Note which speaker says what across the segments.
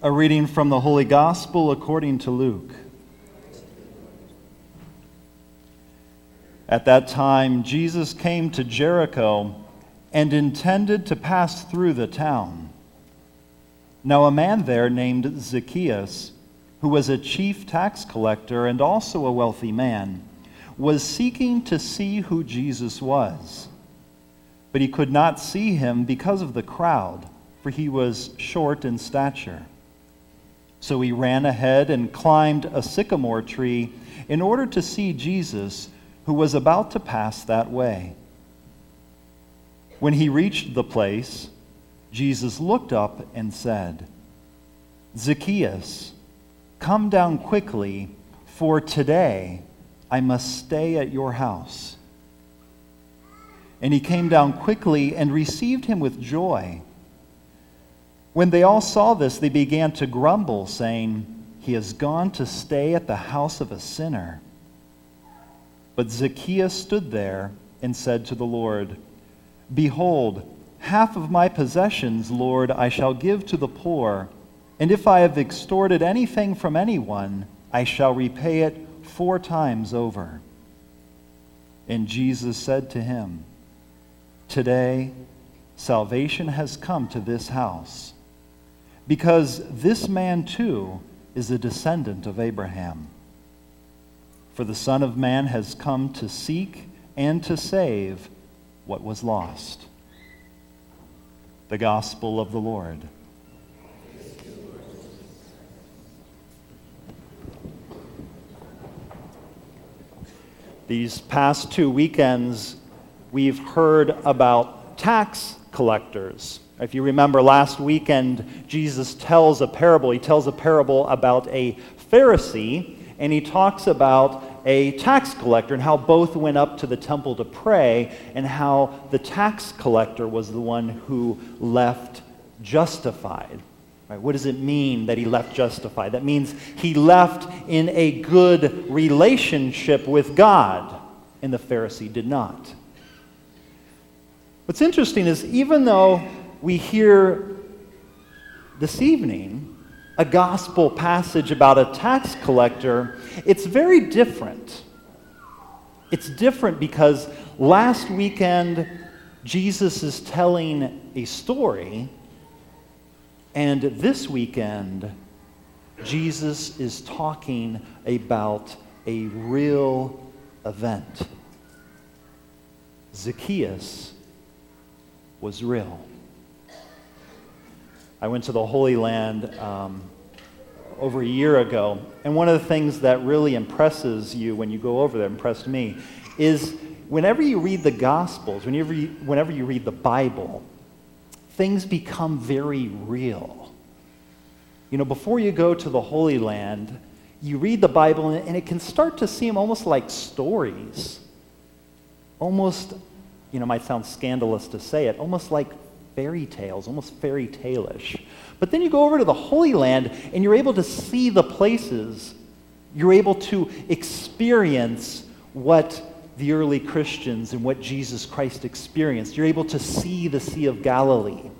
Speaker 1: A reading from the Holy Gospel according to Luke. At that time, Jesus came to Jericho and intended to pass through the town. Now, a man there named Zacchaeus, who was a chief tax collector and also a wealthy man, was seeking to see who Jesus was. But he could not see him because of the crowd, for he was short in stature. So he ran ahead and climbed a sycamore tree in order to see Jesus, who was about to pass that way. When he reached the place, Jesus looked up and said, Zacchaeus, come down quickly, for today I must stay at your house. And he came down quickly and received him with joy. When they all saw this, they began to grumble, saying, He has gone to stay at the house of a sinner. But Zacchaeus stood there and said to the Lord, Behold, half of my possessions, Lord, I shall give to the poor, and if I have extorted anything from anyone, I shall repay it four times over. And Jesus said to him, Today, salvation has come to this house because this man too is a descendant of Abraham. For the Son of Man has come to seek and to save what was lost. The Gospel of the Lord. These past two weekends, we've heard about tax collectors if you remember last weekend, Jesus tells a parable. He tells a parable about a Pharisee, and he talks about a tax collector and how both went up to the temple to pray, and how the tax collector was the one who left justified. Right, what does it mean that he left justified? That means he left in a good relationship with God, and the Pharisee did not. What's interesting is even though we hear this evening a gospel passage about a tax collector, it's very different. It's different because last weekend Jesus is telling a story, and this weekend Jesus is talking about a real event. Zacchaeus was real. I went to the Holy Land um, over a year ago, and one of the things that really impresses you when you go over there, impressed me, is whenever you read the Gospels, whenever you, whenever you read the Bible, things become very real. You know, before you go to the Holy Land, you read the Bible, and it can start to seem almost like stories. Almost, you know, might sound scandalous to say it, almost like fairy tales, almost fairy tale-ish. But then you go over to the Holy Land and you're able to see the places. You're able to experience what the early Christians and what Jesus Christ experienced. You're able to see the Sea of Galilee.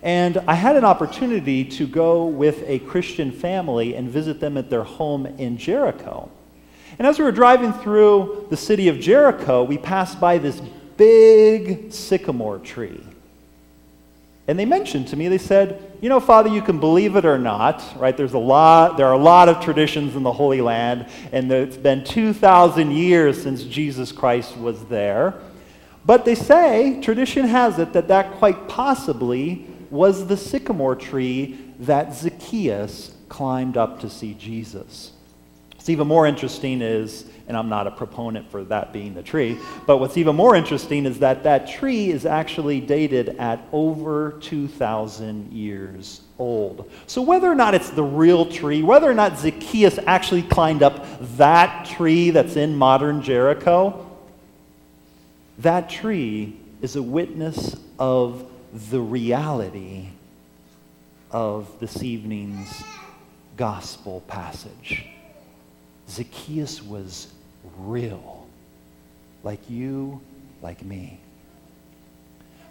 Speaker 1: And I had an opportunity to go with a Christian family and visit them at their home in Jericho. And as we were driving through the city of Jericho, we passed by this big sycamore tree. And they mentioned to me, they said, you know, Father, you can believe it or not, right? There's a lot, there are a lot of traditions in the Holy Land, and it's been 2,000 years since Jesus Christ was there. But they say, tradition has it, that that quite possibly was the sycamore tree that Zacchaeus climbed up to see Jesus. What's even more interesting is and I'm not a proponent for that being the tree. But what's even more interesting is that that tree is actually dated at over 2,000 years old. So whether or not it's the real tree, whether or not Zacchaeus actually climbed up that tree that's in modern Jericho, that tree is a witness of the reality of this evening's gospel passage. Zacchaeus was real, like you, like me.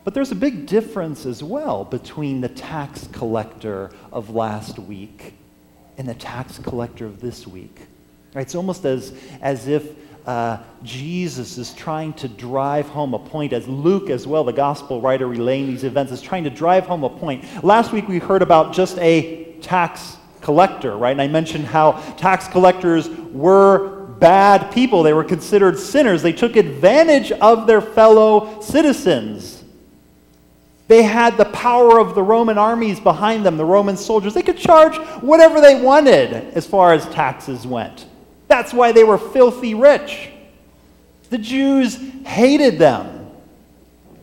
Speaker 1: But there's a big difference as well between the tax collector of last week and the tax collector of this week. Right? It's almost as, as if uh, Jesus is trying to drive home a point, as Luke, as well, the gospel writer relaying these events, is trying to drive home a point. Last week we heard about just a tax collector, right? And I mentioned how tax collectors were bad people. They were considered sinners. They took advantage of their fellow citizens. They had the power of the Roman armies behind them, the Roman soldiers. They could charge whatever they wanted as far as taxes went. That's why they were filthy rich. The Jews hated them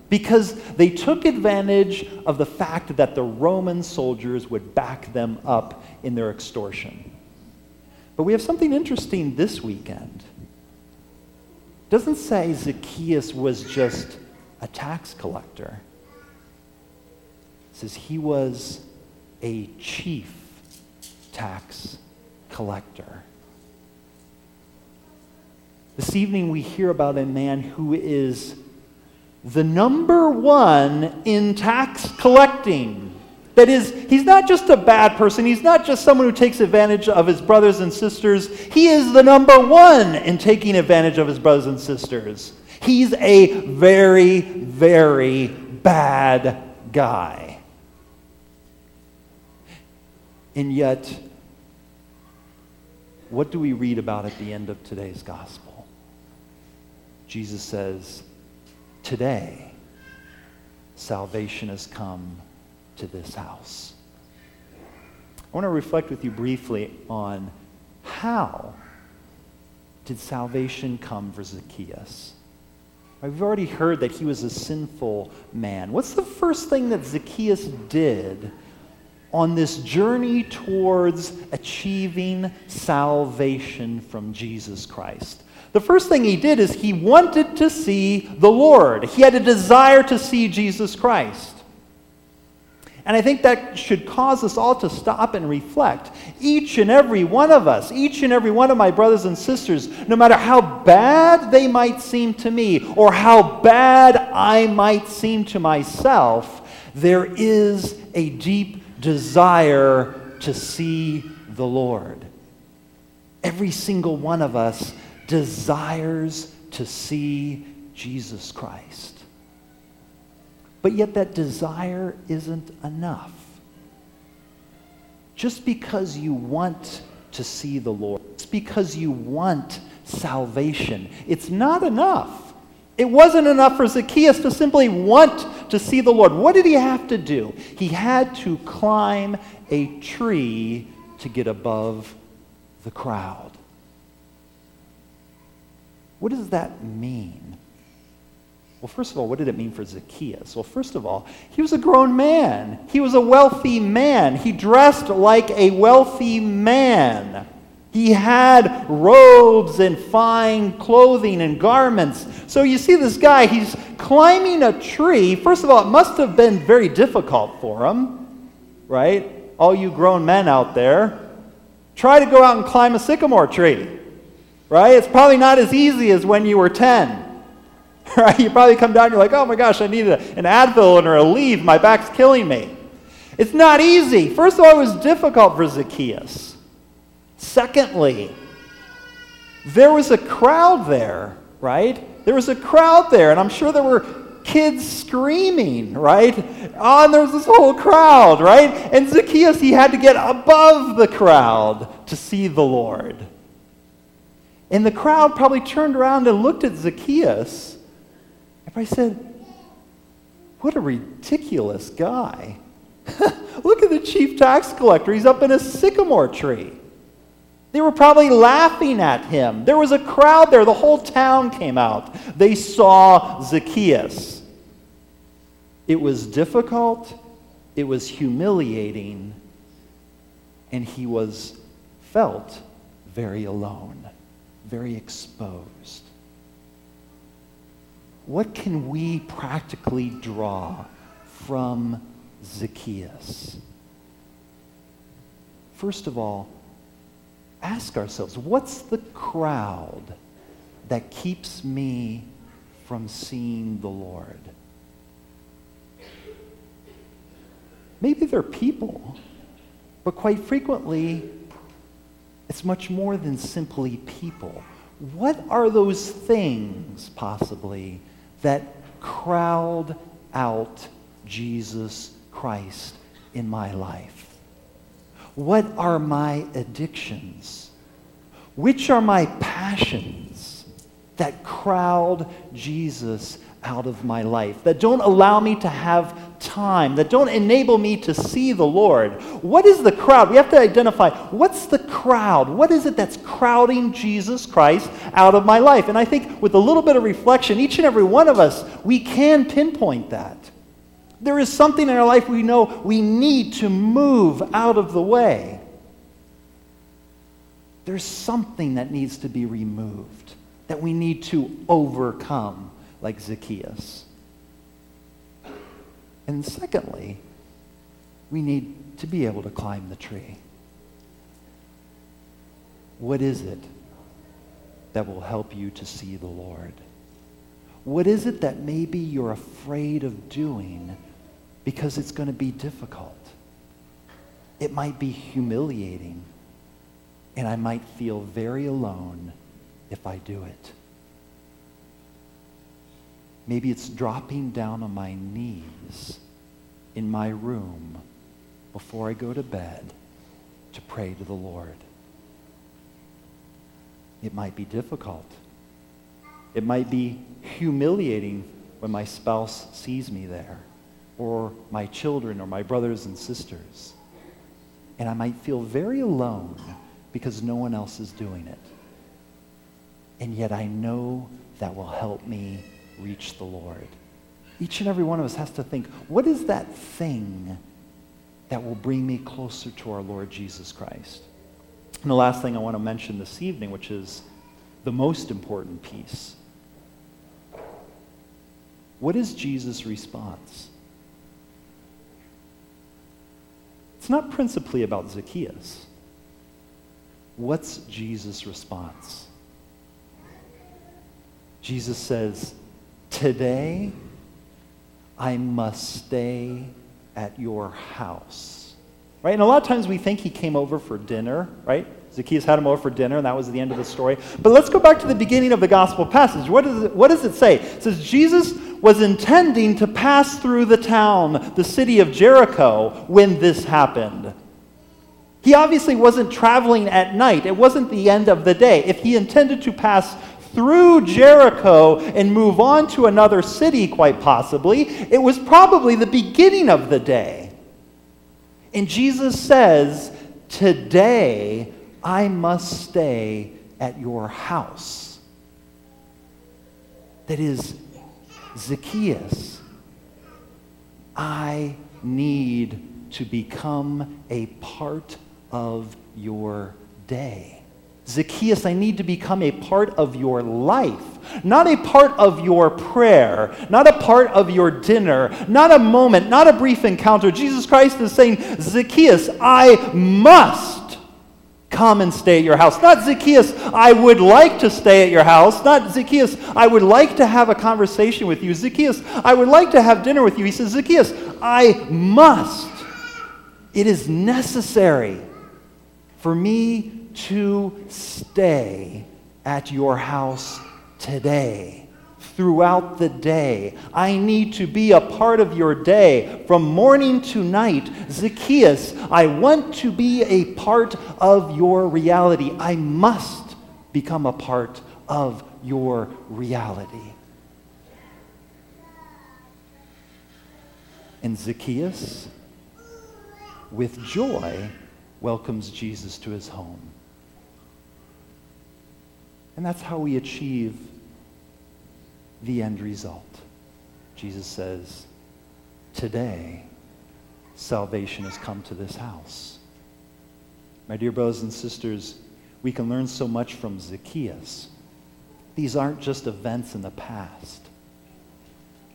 Speaker 1: because they took advantage of the fact that the Roman soldiers would back them up in their extortion. But we have something interesting this weekend. It doesn't say Zacchaeus was just a tax collector. It says he was a chief tax collector. This evening, we hear about a man who is the number one in tax collecting. That is, he's not just a bad person. He's not just someone who takes advantage of his brothers and sisters. He is the number one in taking advantage of his brothers and sisters. He's a very, very bad guy. And yet, what do we read about at the end of today's gospel? Jesus says, Today, salvation has come to this house. I want to reflect with you briefly on how did salvation come for Zacchaeus? We've already heard that he was a sinful man. What's the first thing that Zacchaeus did on this journey towards achieving salvation from Jesus Christ? The first thing he did is he wanted to see the Lord. He had a desire to see Jesus Christ. And I think that should cause us all to stop and reflect. Each and every one of us, each and every one of my brothers and sisters, no matter how bad they might seem to me or how bad I might seem to myself, there is a deep desire to see the Lord. Every single one of us desires to see Jesus Christ. But yet, that desire isn't enough. Just because you want to see the Lord, just because you want salvation, it's not enough. It wasn't enough for Zacchaeus to simply want to see the Lord. What did he have to do? He had to climb a tree to get above the crowd. What does that mean? Well, first of all, what did it mean for Zacchaeus? Well, first of all, he was a grown man. He was a wealthy man. He dressed like a wealthy man. He had robes and fine clothing and garments. So you see this guy, he's climbing a tree. First of all, it must have been very difficult for him, right? All you grown men out there, try to go out and climb a sycamore tree right? It's probably not as easy as when you were 10. Right? You probably come down, you're like, oh my gosh, I need a, an Advil or Aleve. My back's killing me. It's not easy. First of all, it was difficult for Zacchaeus. Secondly, there was a crowd there, right? There was a crowd there, and I'm sure there were kids screaming, right? Oh, and there was this whole crowd, right? And Zacchaeus, he had to get above the crowd to see the Lord. And the crowd probably turned around and looked at Zacchaeus. Everybody said, What a ridiculous guy. Look at the chief tax collector. He's up in a sycamore tree. They were probably laughing at him. There was a crowd there. The whole town came out. They saw Zacchaeus. It was difficult, it was humiliating, and he was felt very alone very exposed. What can we practically draw from Zacchaeus? First of all, ask ourselves what's the crowd that keeps me from seeing the Lord? maybe they're people, but quite frequently, it's much more than simply people. What are those things, possibly, that crowd out Jesus Christ in my life? What are my addictions? Which are my passions that crowd Jesus out of my life, that don't allow me to have time, that don't enable me to see the Lord. What is the crowd? We have to identify what's the crowd? What is it that's crowding Jesus Christ out of my life? And I think with a little bit of reflection, each and every one of us, we can pinpoint that. There is something in our life we know we need to move out of the way. There's something that needs to be removed, that we need to overcome like Zacchaeus. And secondly, we need to be able to climb the tree. What is it that will help you to see the Lord? What is it that maybe you're afraid of doing because it's going to be difficult? It might be humiliating, and I might feel very alone if I do it. Maybe it's dropping down on my knees in my room before I go to bed to pray to the Lord. It might be difficult. It might be humiliating when my spouse sees me there, or my children, or my brothers and sisters. And I might feel very alone because no one else is doing it. And yet I know that will help me reach the Lord. Each and every one of us has to think, what is that thing that will bring me closer to our Lord Jesus Christ? And the last thing I want to mention this evening, which is the most important piece. What is Jesus' response? It's not principally about Zacchaeus. What's Jesus' response? Jesus says, Today, I must stay at your house. Right? And a lot of times we think he came over for dinner, right? Zacchaeus had him over for dinner, and that was the end of the story. But let's go back to the beginning of the gospel passage. What does it, what does it say? It says, Jesus was intending to pass through the town, the city of Jericho, when this happened. He obviously wasn't traveling at night. It wasn't the end of the day. If he intended to pass through Jericho and move on to another city, quite possibly, it was probably the beginning of the day. And Jesus says, Today I must stay at your house. That is, Zacchaeus, I need to become a part of your day. Zacchaeus, I need to become a part of your life, not a part of your prayer, not a part of your dinner, not a moment, not a brief encounter. Jesus Christ is saying, Zacchaeus, I must come and stay at your house. Not Zacchaeus, I would like to stay at your house. Not Zacchaeus, I would like to have a conversation with you. Zacchaeus, I would like to have dinner with you. He says, Zacchaeus, I must. It is necessary for me to stay at your house today, throughout the day. I need to be a part of your day from morning to night. Zacchaeus, I want to be a part of your reality. I must become a part of your reality. And Zacchaeus, with joy, welcomes Jesus to his home. And that's how we achieve the end result. Jesus says, Today, salvation has come to this house. My dear brothers and sisters, we can learn so much from Zacchaeus. These aren't just events in the past.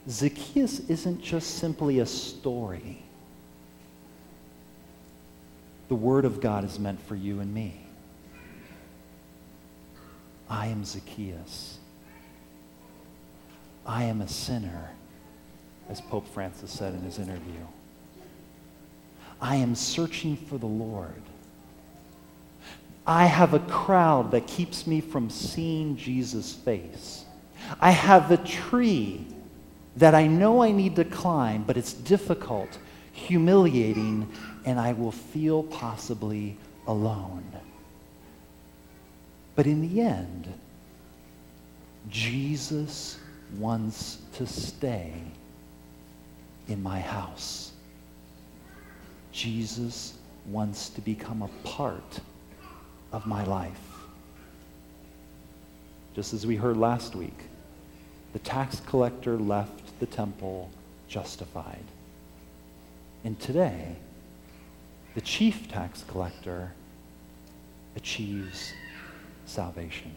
Speaker 1: Zacchaeus isn't just simply a story. The Word of God is meant for you and me. I am Zacchaeus. I am a sinner, as Pope Francis said in his interview. I am searching for the Lord. I have a crowd that keeps me from seeing Jesus' face. I have a tree that I know I need to climb, but it's difficult, humiliating, and I will feel possibly alone. But in the end, Jesus wants to stay in my house. Jesus wants to become a part of my life. Just as we heard last week, the tax collector left the temple justified. And today, the chief tax collector achieves salvation.